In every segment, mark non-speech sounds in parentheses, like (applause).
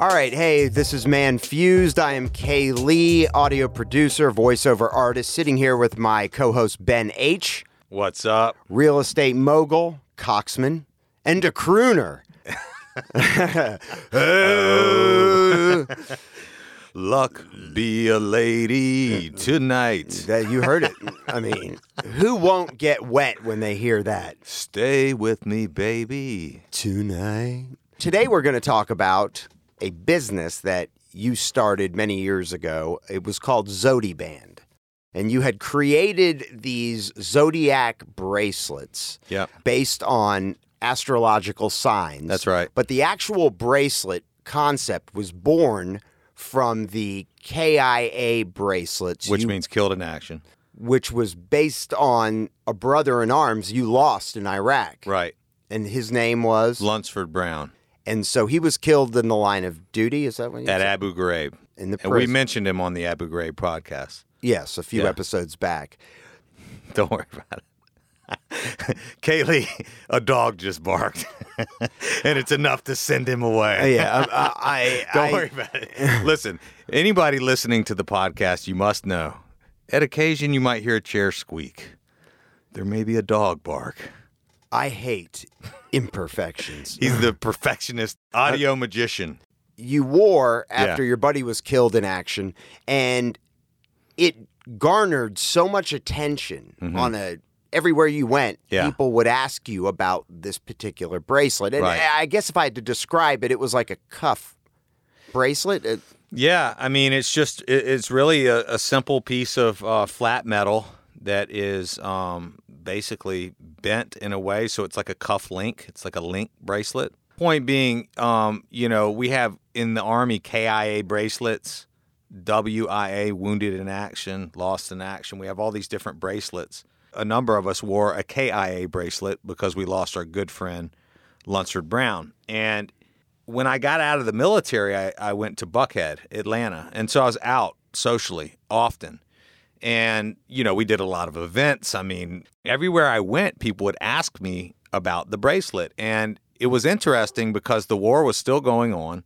All right, hey, this is Man Fused. I am K-Lee, audio producer, voiceover artist, sitting here with my co host Ben H., What's up? real estate mogul, coxman, and a crooner. oh. (laughs) Luck be a lady tonight. That you heard it. I mean, who won't get wet when they hear that? Stay with me, baby. Tonight. Today we're going to talk about a business that you started many years ago. It was called Zodi Band. And you had created these zodiac bracelets Yep. based on astrological signs. That's right. But the actual bracelet concept was born from the KIA bracelets, Which you- means killed in action. which was based on a brother in arms you lost in Iraq. Right. And his name was Lunsford Brown and so he was killed in the line of duty. Is that what you at said? Abu Ghraib. in the And we mentioned him on the Abu Ghraib podcast. yes, a few Yeah. episodes back. (laughs) Don't worry about it. (laughs) K-Lee, a dog just barked, (laughs) and it's enough to send him away. Uh, yeah, um, I, I, Don't I- worry about it. Listen, anybody listening to the podcast, you must know. At occasion, you might hear a chair squeak. There may be a dog bark. I hate imperfections. He's the perfectionist audio magician. you wore after Yeah. your buddy was killed in action, and it garnered so much attention on a everywhere you went. Mm-hmm. Yeah. People would ask you about this particular bracelet, and Right. I guess if I had to describe it, it was like a cuff bracelet. It- Yeah, I mean, it's just it, it's really a, a simple piece of uh, flat metal that is um, basically bent in a way, so it's like a cuff link. It's like a link bracelet. Point being, um, you know, we have in the army KIA bracelets, WIA wounded in action, lost in action. We have all these different bracelets. A number of us wore a KIA bracelet because we lost our good friend Lunsford Brown, and when I got out of the military, I, I went to Buckhead, Atlanta. And so I was out socially often. And, you know, we did a lot of events. I mean, everywhere I went, people would ask me about the bracelet. And it was interesting because the war was still going on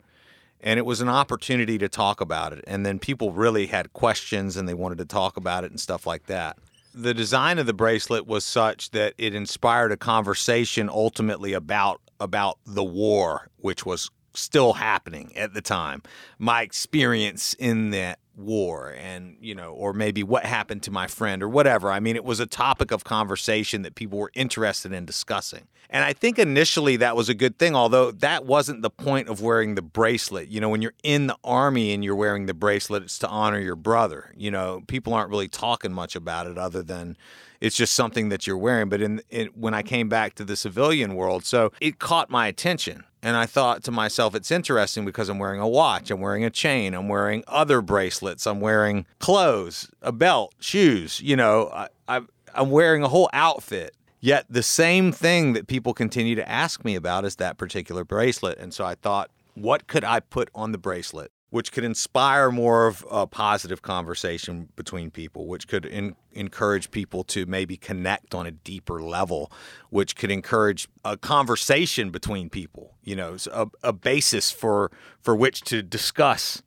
and it was an opportunity to talk about it. And then people really had questions and they wanted to talk about it and stuff like that. The design of the bracelet was such that it inspired a conversation ultimately about about the war, which was still happening at the time. My experience in that war and you know or maybe what happened to my friend or whatever. I mean it was a topic of conversation that people were interested in discussing. And i think initially that was a good thing although that wasn't the point of wearing the bracelet. You know when you're in the army and you're wearing the bracelet it's to honor your brother. You know people aren't really talking much about it other than it's just something that you're wearing. But in, in when i came back to the civilian world so it caught my attention and I thought to myself, it's interesting because I'm wearing a watch, I'm wearing a chain, I'm wearing other bracelets, I'm wearing clothes, a belt, shoes. You know, I, I, I'm wearing a whole outfit. Yet the same thing that people continue to ask me about is that particular bracelet. And so I thought, what could I put on the bracelet which could inspire more of a positive conversation between people, which could in, encourage people to maybe connect on a deeper level, which could encourage a conversation between people, you know, a basis for for which to discuss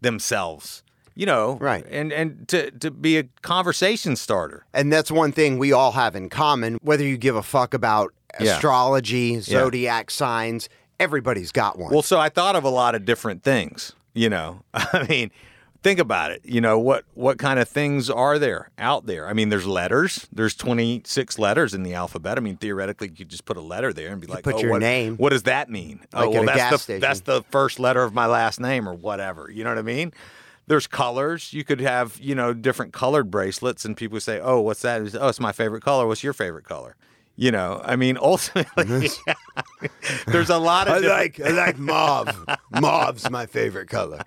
themselves, you know, Right. and and to to be a conversation starter. And that's one thing we all have in common. Whether you give a fuck about Yeah. astrology, zodiac signs, everybody's got one. Well, so I thought of a lot of different things. You know, (laughs) I mean, think about it. You know, what what kind of things are there out there? I mean, there's letters. There's 26 letters in the alphabet. I mean, theoretically, you could just put a letter there and be like, put oh, your what, name. What does that mean? Oh, like oh, well, that's gas the station. that's the first letter of my last name or whatever. You know what I mean? There's colors. You could have, you know, different colored bracelets, and people say, "Oh, what's that?" Oh, it's my favorite color. What's your favorite color? You know, I mean, ultimately, (laughs) there's a lot of I different- like I like mauve. Mauve's my favorite color.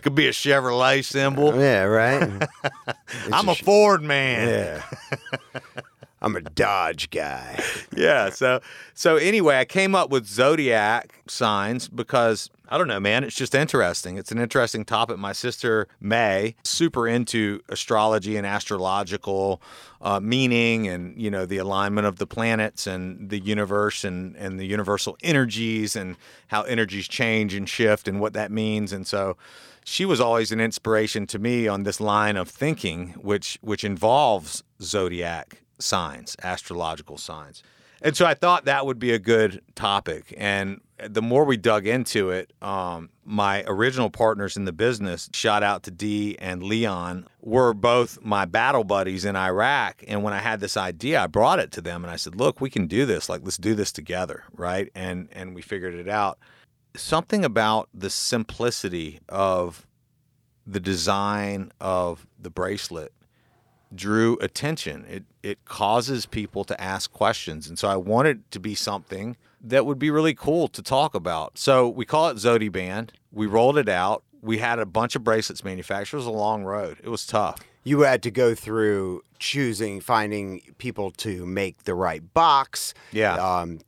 could be a Chevrolet symbol. Yeah, right. (laughs) I'm a Ford man. yeah. (laughs) I'm a Dodge guy. (laughs) yeah. So so anyway, I came up with zodiac signs because I don't know, man. It's just interesting. It's an interesting topic. My sister May, super into astrology and astrological uh, meaning, and you know the alignment of the planets and the universe and and the universal energies and how energies change and shift and what that means. And so she was always an inspiration to me on this line of thinking, which which involves zodiac signs, astrological signs. And so I thought that would be a good topic. And the more we dug into it, um, my original partners in the business, shout out to Dee and Leon, were both my battle buddies in Iraq. And when I had this idea, I brought it to them and I said, "Look, we can do this. Like, let's do this together, right?" And and we figured it out. Something about the simplicity of the design of the bracelet drew attention. It it causes people to ask questions, and so I wanted to be something that would be really cool to talk about. So we call it Zodi Band. We rolled it out. We had a bunch of bracelets manufacturers. It was a long road. It was tough. You had to go through choosing, finding people to make the right box. Yeah. Um,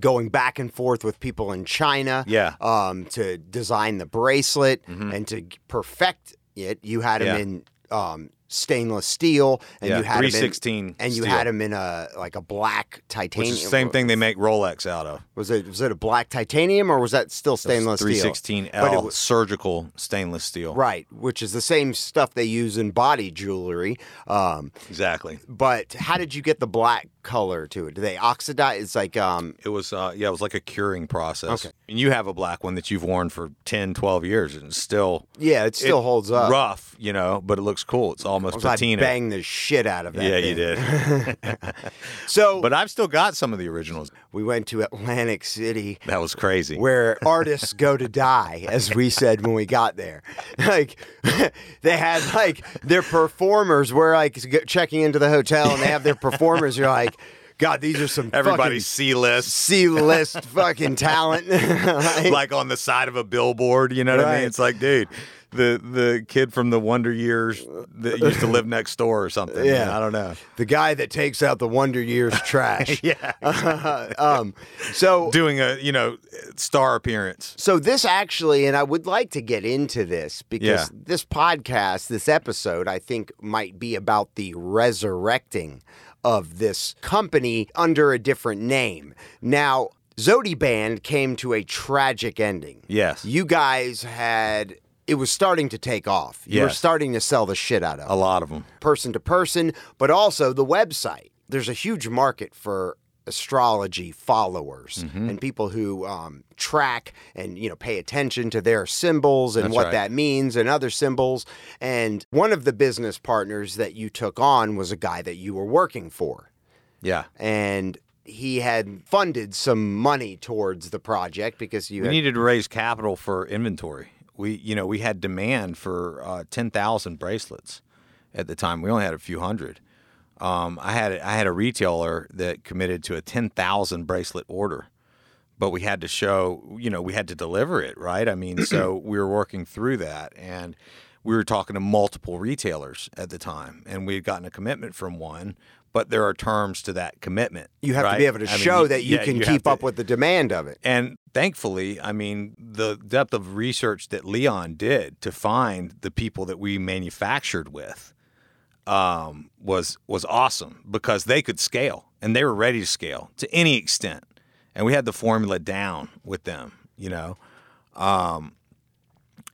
going back and forth with people in China. Yeah. Um, to design the bracelet and to perfect it, you had them Yeah. in um, stainless steel, and Yeah, you had 'em in- 316 and you steel. had them in a like a black Which titanium. is the same thing they make Rolex out of. Was it was it a black titanium or was that still stainless steel? 316L was- surgical stainless steel. Right, which is the same stuff they use in body jewelry. Um, Exactly. but how did you get the black color to it? Do they oxidize? It's like um, It was uh, yeah, it was like a curing process. Okay. And you have a black one that you've worn for 10, 12 years and it's still yeah, it still it- holds up. rough, you know, but it looks cool. It's almost I patina. banged the shit out of that. yeah, you did. (laughs) So, but I've still got some of the originals. we went to Atlantic City. That was crazy. where artists go to die, as we said when we got there. (laughs) Like (laughs) they had like their performers were like checking into the hotel, and they have their performers. You're like, God, these are some Everybody's C list, C list fucking talent. Like, like on the side of a billboard. You know what I mean? It's like, dude, the the kid from the Wonder Years that used to live (laughs) next door or something. Yeah. I don't know. the guy that takes out the Wonder Years (laughs) trash. Yeah, (laughs) um, so doing a you know star appearance. So this actually, and I would like to get into this because Yeah. this podcast, this episode, I think might be about the resurrecting of this company under a different name. Now, Zodi Band came to a tragic ending. Yes. You guys had it was starting to take off. You were starting to sell the shit out of A lot of them. person to person, but also the website. There's a huge market for astrology followers Mm-hmm. and people who um, track and you know pay attention to their symbols and That's what right. that means and other symbols. And one of the business partners that you took on was a guy that you were working for, Yeah. and he had funded some money towards the project because you had, needed to raise capital for inventory. We, you know, we had demand for uh, ten thousand bracelets at the time. We only had a few hundred. Um, I had I had a retailer that committed to a ten thousand bracelet order, but we had to show, you know, we had to deliver it, right? I mean, so (clears throat) we were working through that, and we were talking to multiple retailers at the time, and we had gotten a commitment from one. But there are terms to that commitment. you have to be able to I mean, show that you yeah, can have keep to- up with the demand of it. and thankfully, I mean, the depth of research that Leon did to find the people that we manufactured with um, was was awesome because they could scale and they were ready to scale to any extent, and we had the formula down with them, you know. Um,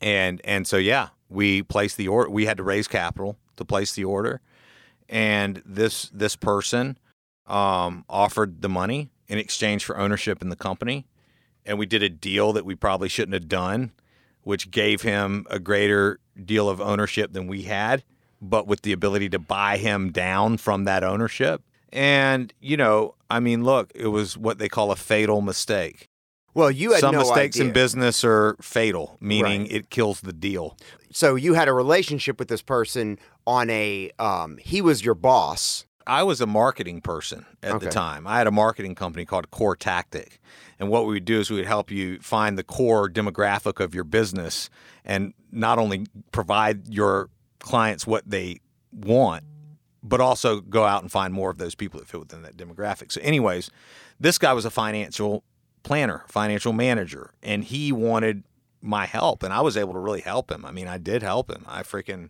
and and so yeah, we placed the order. We had to raise capital to place the order, and this this person um, offered the money in exchange for ownership in the company, and we did a deal that we probably shouldn't have done, which gave him a greater deal of ownership than we had, but with the ability to buy him down from that ownership. And you know, I mean, look, it was what they call a fatal mistake. Well, you had Some no mistakes in business are fatal, meaning Right. it kills the deal. so you had a relationship with this person on a um he was your boss I was a marketing person at Okay. the time. I had a marketing company called Core Tactic. And what we would do is we would help you find the core demographic of your business and not only provide your clients what they want, but also go out and find more of those people that fit within that demographic. So, anyways, this guy was a financial planner, financial manager, and he wanted my help, and I was able to really help him. I mean, I did help him. I freaking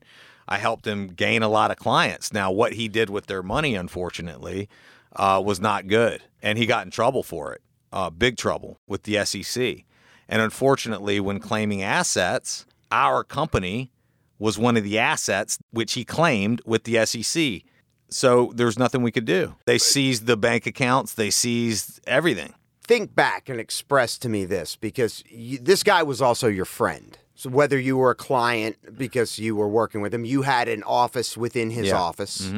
I helped him gain a lot of clients. Now, what he did with their money, unfortunately, uh, was not good, and he got in trouble for it, uh, big trouble with the SEC. And unfortunately, when claiming assets, our company was one of the assets which he claimed with the SEC. So there's nothing we could do. They seized the bank accounts, they seized everything. Think back and express to me this because you, this guy was also your friend. So whether you were a client because you were working with him, you had an office within his Yeah. office.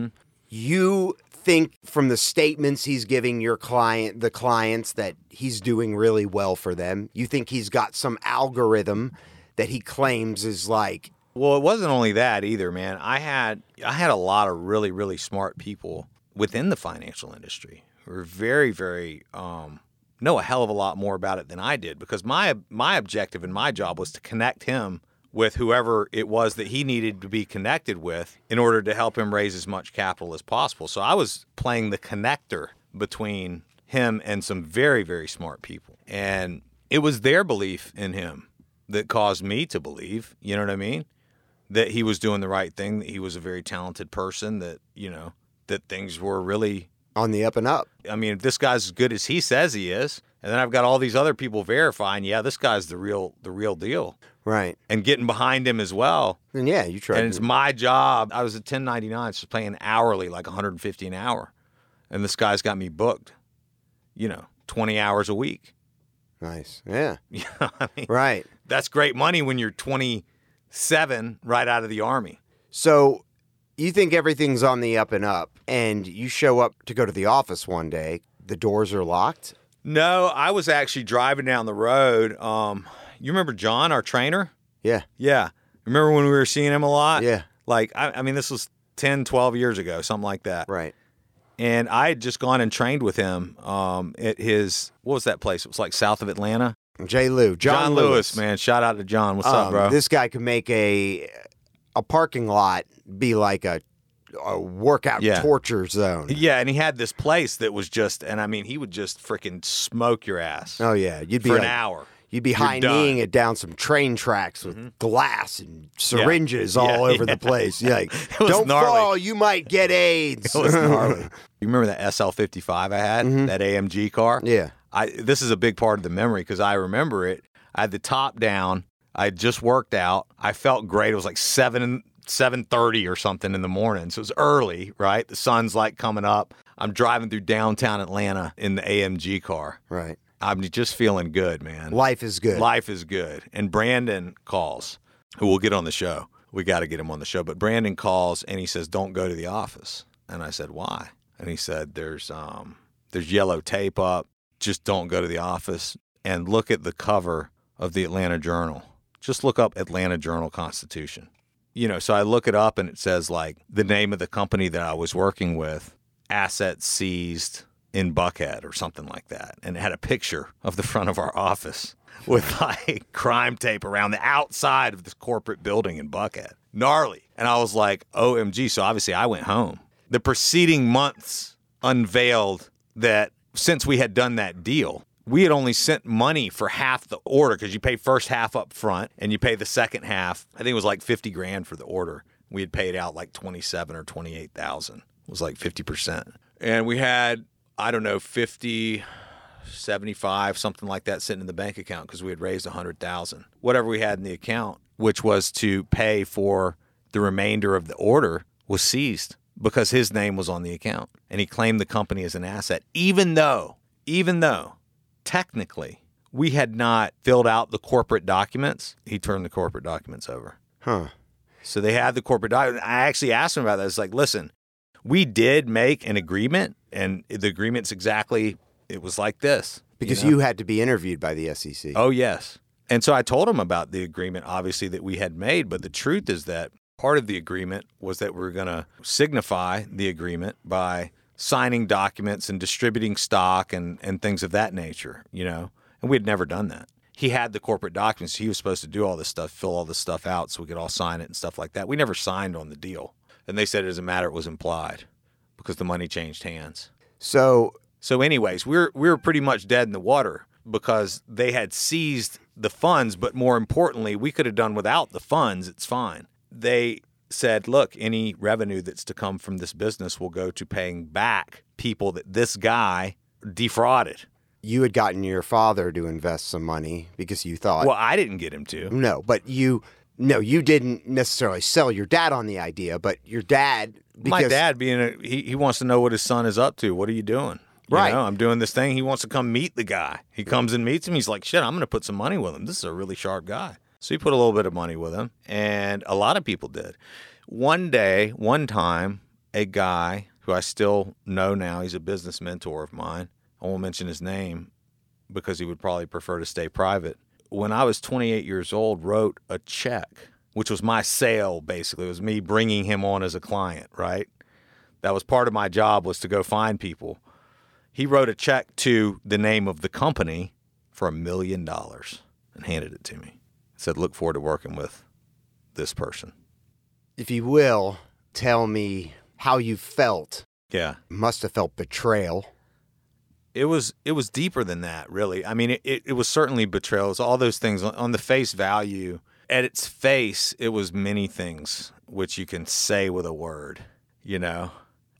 You think from the statements he's giving your client, the clients, that he's doing really well for them. You think he's got some algorithm that he claims is like, Well, it wasn't only that either, man. I had I had a lot of really really smart people within the financial industry who were very very um, know a hell of a lot more about it than I did because my my objective and my job was to connect him with whoever it was that he needed to be connected with in order to help him raise as much capital as possible. So I was playing the connector between him and some very very smart people. And it was their belief in him that caused me to believe, you know what I mean? That he was doing the right thing, that he was a very talented person, that, you know, that things were really on the up and up. I mean, if this guy's as good as he says he is, and then I've got all these other people verifying, yeah, this guy's the real the real deal. Right. And getting behind him as well. And yeah, you try. And it's my job. I was at 1099, so paying hourly, like 150 an hour. And this guy's got me booked, you know, 20 hours a week. nice. Yeah. (laughs) You know, I mean, Right. that's great money when you're 27 right out of the army. So you think everything's on the up and up, and you show up to go to the office one day, the doors are locked. No, I was actually driving down the road. Um, you remember John, our trainer? Yeah. Yeah. Remember when we were seeing him a lot? Yeah. Like, I, I mean, this was 10, 12 years ago, something like that. Right. And I had just gone and trained with him um, at his, what was that place? It was like south of Atlanta. J. Lou, John, Lewis, man. Shout out to John. What's up, Um, bro? This guy could make a a parking lot be like a a workout Yeah. torture zone. yeah, and he had this place that was just, and I mean, he would just freaking smoke your ass Oh yeah, you'd be for like, an hour. You'd be high. Mm-hmm. kneeing it down some train tracks with glass and syringes Yeah, all over yeah. the place. You're like, (laughs) don't gnarly. fall, you might get AIDS. (laughs) It was gnarly. (laughs) you remember that SL55 I had, that AMG car? Mm-hmm. yeah. I this is a big part of the memory because I remember it. I had the top down. I just worked out. I felt great. It was like seven seven thirty or something in the morning, so it was early. Right, the sun's like coming up. I'm driving through downtown Atlanta in the AMG car. Right. I'm just feeling good, man. Life is good. Life is good. And Brandon calls, who we'll get on the show. We got to get him on the show. But Brandon calls and he says, "Don't go to the office." And I said, "Why?" And he said, "There's um there's yellow tape up. Just don't go to the office and look at the cover of the Atlanta Journal. Just look up Atlanta Journal Constitution." You know, so I look it up and it says like the name of the company that I was working with, assets seized in Buckhead or something like that. And it had a picture of the front of our office (laughs) with like crime tape around the outside of this corporate building in Buckhead. Gnarly. And I was like, OMG. So obviously I went home. The preceding months unveiled that since we had done that deal, we had only sent money for half the order because you pay first half up front and you pay the second half. I think it was like 50 grand for the order. We had paid out like 27 or 28,000. It was like 50%. And we had, I don't know, 50, 75, something like that sitting in the bank account because we had raised 100,000. Whatever we had in the account, which was to pay for the remainder of the order, was seized because his name was on the account and he claimed the company as an asset, even though, even though technically we had not filled out the corporate documents. He turned the corporate documents over. Huh. So they had the corporate document. I actually asked him about that. It's like, listen, we did make an agreement, and the agreement's exactly it was like this. Because know? you had to be interviewed by the SEC. Oh yes. And so I told him about the agreement, obviously that we had made. But the truth is that part of the agreement was that we are going to signify the agreement by signing documents and distributing stock and and things of that nature. You know, and we had never done that. He had the corporate documents. He was supposed to do all this stuff, fill all this stuff out, so we could all sign it and stuff like that. We never signed on the deal. And they said it doesn't matter, it was implied because the money changed hands. So So, anyways, we're we were pretty much dead in the water because they had seized the funds, but more importantly, we could have done without the funds. It's fine. They said, look, any revenue that's to come from this business will go to paying back people that this guy defrauded. you had gotten your father to invest some money because you thought Well, I didn't get him to. no, but you no, you didn't necessarily sell your dad on the idea, but your dad because My dad being a, he, he wants to know what his son is up to. What are you doing? You Right. know, I'm doing this thing. He wants to come meet the guy. He comes and meets him. He's like, shit, I'm going to put some money with him. This is a really sharp guy. So he put a little bit of money with him, and a lot of people did. One day, one time, a guy who I still know now, he's a business mentor of mine. I won't mention his name because he would probably prefer to stay private. When I was 28 years old, wrote a check, which was my sale basically. It was me bringing him on as a client, right? That was part of my job was to go find people. He wrote a check to the name of the company for a million dollars and handed it to me. Said, "Look forward to working with this person." if you will, tell me how you felt. Yeah. Must have felt betrayal. it was it was deeper than that really i mean it, it, it was certainly betrayal it was all those things on the face value at its face it was many things which you can say with a word you know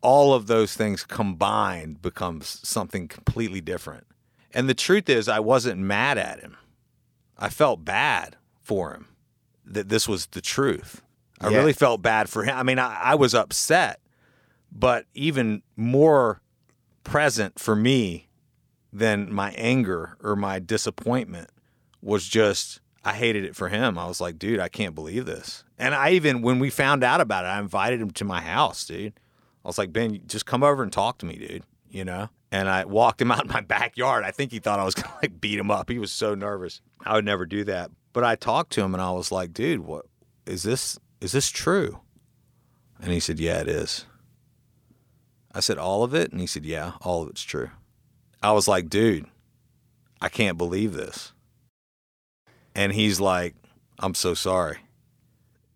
all of those things combined becomes something completely different and the truth is i wasn't mad at him i felt bad for him that this was the truth i Yeah. really felt bad for him i mean I, I was upset but even more present for me than my anger or my disappointment was just I hated it for him. I was like, dude, I can't believe this. And I even when we found out about it, I invited him to my house, dude. I was like, Ben, just come over and talk to me, dude. You know? And I walked him out in my (laughs) backyard. I think he thought I was gonna like beat him up. He was so nervous. I would never do that. But I talked to him and I was like, dude, what is this is this true? And he said, Yeah, it is. I said, All of it? And he said, Yeah, all of it's true. I was like, Dude, I can't believe this. And he's like, I'm so sorry.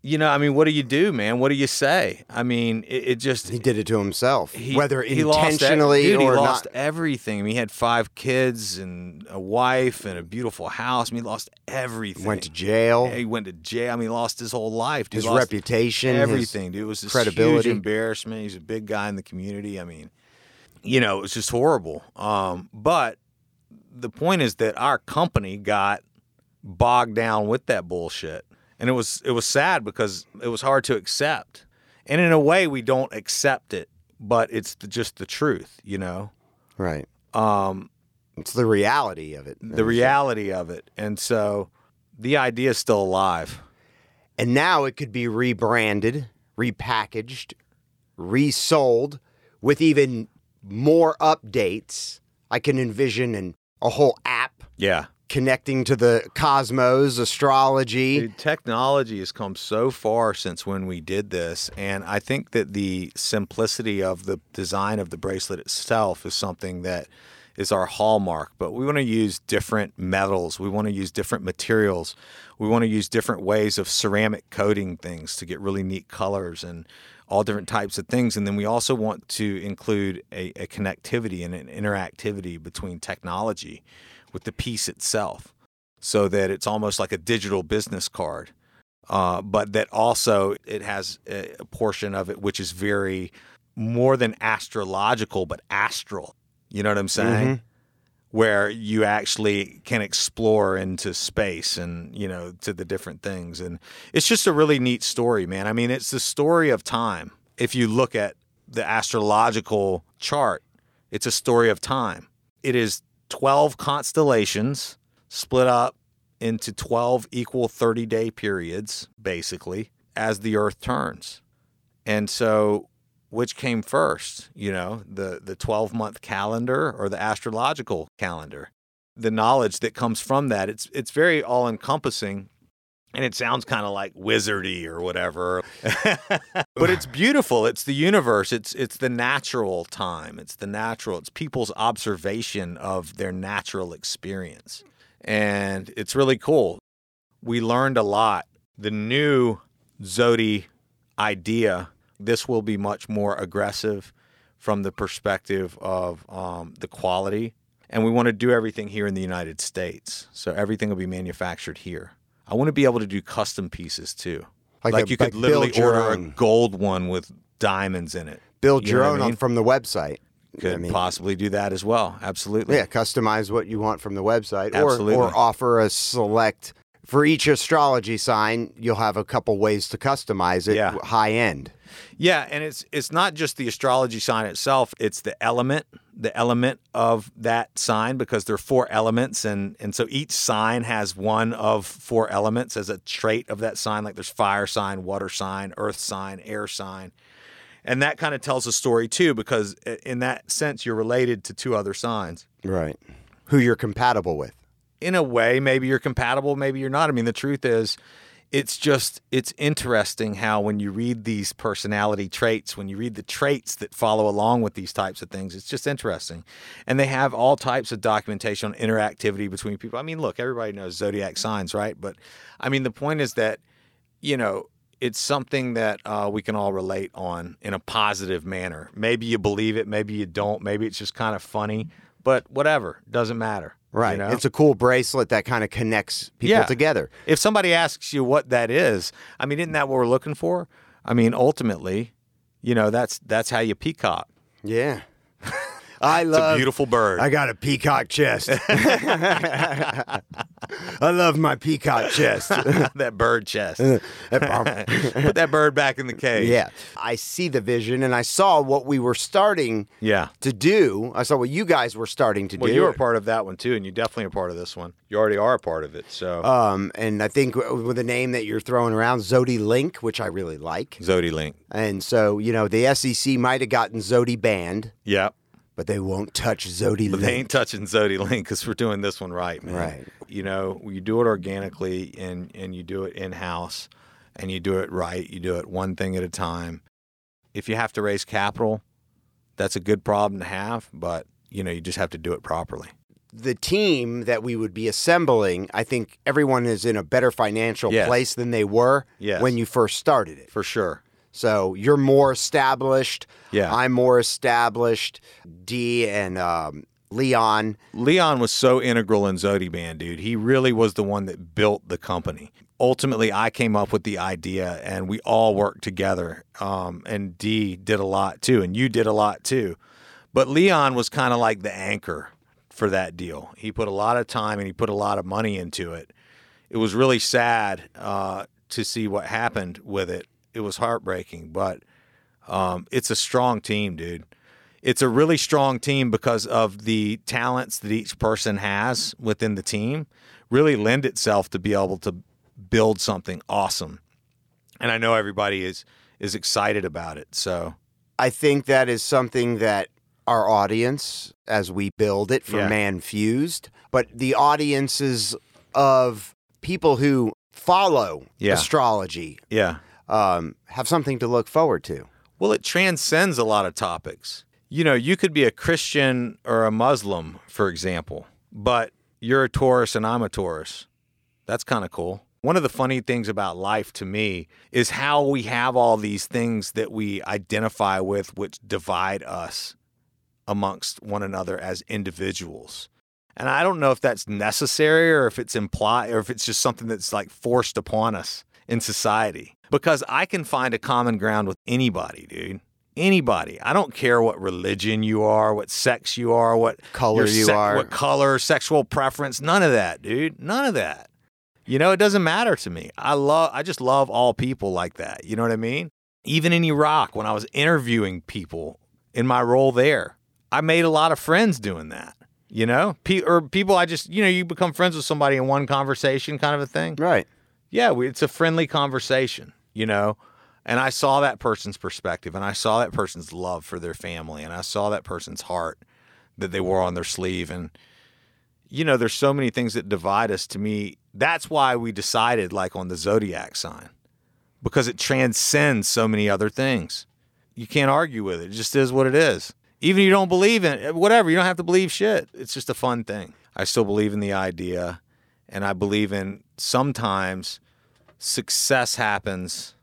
You know, I mean, what do you do, man? What do you say? I mean, it, it just He did it to himself, he- whether he lost intentionally dude, or he lost not. everything. I mean, he had five kids and a wife and a beautiful house. I mean, he lost everything. Went to jail. Yeah, he went to jail. I mean, he lost his whole life. Dude. his Lost reputation, his- everything, dude. It was this credibility. huge embarrassment. He's a big guy in the community. I mean, you know, it was just horrible. Um, but the point is that our company got bogged down with that bullshit, and it was it was sad because it was hard to accept. And in a way, we don't accept it, but it's the, just the truth, you know. right. Um, It's the reality of it. the reality of it, and so the idea is still alive. And now it could be rebranded, repackaged, resold with even more updates. I can envision an, a whole app Yeah. Connecting to the cosmos, astrology. Dude, technology has come so far since when we did this, and I think that the simplicity of the design of the bracelet itself is something that is our hallmark. But we want to use different metals, we want to use different materials, we want to use different ways of ceramic coating things to get really neat colors and all different types of things. And then we also want to include a, a connectivity and an interactivity between technology with the piece itself so that it's almost like a digital business card. Uh, but that also it has a, a portion of it which is very more than astrological, but astral. You know what I'm saying? Mhm. Where you actually can explore into space and you know to the different things, and it's just a really neat story, man. I mean, it's the story of time. If you look at the astrological chart, it's a story of time. It is 12 constellations split up into 12 equal 30 day periods, basically, as the earth turns. And so, which came first, you know, the, the 12 month calendar or the astrological calendar? The knowledge that comes from that, it's, it's very all encompassing. And it sounds kind of like wizardy or whatever, (laughs) but it's beautiful. It's the universe. It's it's the natural time. It's the natural. It's people's observation of their natural experience and it's really cool. We learned a lot. The new Zodi idea this will be much more aggressive from the perspective of um, the quality. And we want to do everything here in the United States. So everything will be manufactured here. I want to be able to do custom pieces too. Like Like, a- you could like literally order a gold one with diamonds in it. Build You your own I mean? from the website. Could I mean, possibly do that as well. Absolutely. yeah, customize what you want from the website, Absolutely. or or offer a select for each astrology sign. You'll have a couple ways to customize it, Yeah. high end. Yeah, and it's it's not just the astrology sign itself; it's the element, the element of that sign, because there are four elements, and and so each sign has one of four elements as a trait of that sign. Like there's fire sign, water sign, earth sign, air sign, and that kind of tells a story too, because in that sense you're related to two other signs. Right. Who you're compatible with. in a way maybe you're compatible maybe you're not i mean the truth is it's just it's interesting how when you read these personality traits when you read the traits that follow along with these types of things it's just interesting. And they have all types of documentation on interactivity between people. I mean look everybody knows zodiac signs right? But i mean the point is that you know it's something that uh, we can all relate on in a positive manner. Maybe you believe it maybe you don't. Maybe it's just kind of funny but whatever doesn't matter Right. you know? It's a cool bracelet that kind of connects people Yeah. together. if somebody asks you what that is, I mean, isn't that what we're looking for? I mean, ultimately, you know, that's that's how you peacock. Yeah. I It's a love beautiful bird. I got a peacock chest. (laughs) I love my peacock chest. (laughs) that bird chest. (laughs) Put that bird back in the cage. yeah. I see the vision and I saw what we were starting Yeah. to do. I saw what you guys were starting to Well, do. you were a part of that one too, and you definitely are part of this one. You already are a part of it. So um, and I think with the name that you're throwing around, Zodi Link, which I really like. Zodi Link. And so, you know, the SEC might have gotten Zodi Band, Yeah. But they won't touch Zodi But Link. they ain't touching Zodi Link because we're doing this one right, man. Right. You know, you do it organically and and you do it in house, and you do it right. You do it one thing at a time. If you have to raise capital, that's a good problem to have, but you know, you just have to do it properly. the team that we would be assembling, I think everyone is in a better financial Yes. place than they were Yes. when you first started it. For sure. So you're more established. Yeah. I'm more established. D and um, Leon. Leon was so integral in Zodi Band, dude. He really was the one that built the company. Ultimately, I came up with the idea, and we all worked together. Um, and D did a lot too, and you did a lot too. But Leon was kind of like the anchor for that deal. He put a lot of time and he put a lot of money into it. It was really sad uh, to see what happened with it. It was heartbreaking, but um, it's a strong team, dude it's a really strong team because of the talents that each person has within the team really lend itself to be able to build something awesome and i know everybody is is excited about it so I think that is something that our audience, as we build it for Yeah. Man Fused, but the audiences of people who follow Yeah. astrology yeah um, have something to look forward to. well it transcends a lot of topics you know you could be a christian or a muslim for example but you're a taurus and i'm a taurus That's kind of cool. One of the funny things about life to me is how we have all these things that we identify with, which divide us amongst one another as individuals. And I don't know if that's necessary or if it's implied or if it's just something that's like forced upon us in society. Because I can find a common ground with anybody, dude. Anybody. I don't care what religion you are, what sex you are, what Color you sec- are. what color, sexual preference, none of that, dude. None of that. You know, it doesn't matter to me. I love I just love all people like that. You know what I mean? Even in Iraq when I was interviewing people in my role there, I made a lot of friends doing that. You know? Pe- or people I just, you know, you become friends with somebody in one conversation kind of a thing. Right. Yeah, we, it's a friendly conversation, you know. And I saw that person's perspective, and I saw that person's love for their family, and I saw that person's heart that they wore on their sleeve. And you know, there's so many things that divide us. To me, that's why we decided, like on the zodiac sign, because it transcends so many other things. You can't argue with it. It just is what it is. Even if you don't believe in it, whatever, you don't have to believe shit. It's just a fun thing. I still believe in the idea, and I believe in sometimes success happens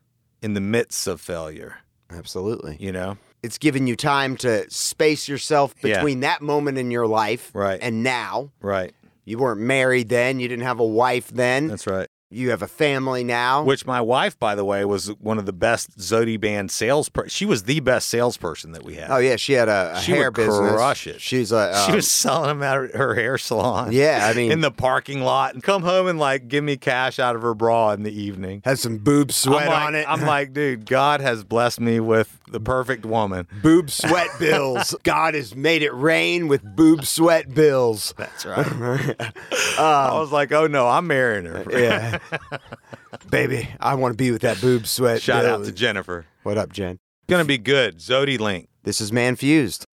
in the midst of failure. Absolutely. You know, It's given you time to space yourself Yeah. between that moment in your life Right. and now. right? You weren't married then. You didn't have a wife then. That's right. You have a family now. Which my wife, by the way, was one of the best Zodi band sales. She was the best salesperson that we had. oh yeah, she had a, a She hair would business. crush it. She's a. she um, was selling them at her hair salon. Yeah, I mean, (laughs) in the parking lot, and come home and like give me cash out of her bra in the evening. has some boob sweat like, on it. I'm like, dude, God has blessed me with the perfect woman. boob sweat (laughs) bills. God has made it rain with boob sweat bills. That's right. (laughs) I was like, oh no, I'm marrying her. Yeah. (laughs) Baby, I want to be with that boob sweat. Shout out to Jennifer. What up, Jen? Gonna be good. Zodi Link. This is Man Fused.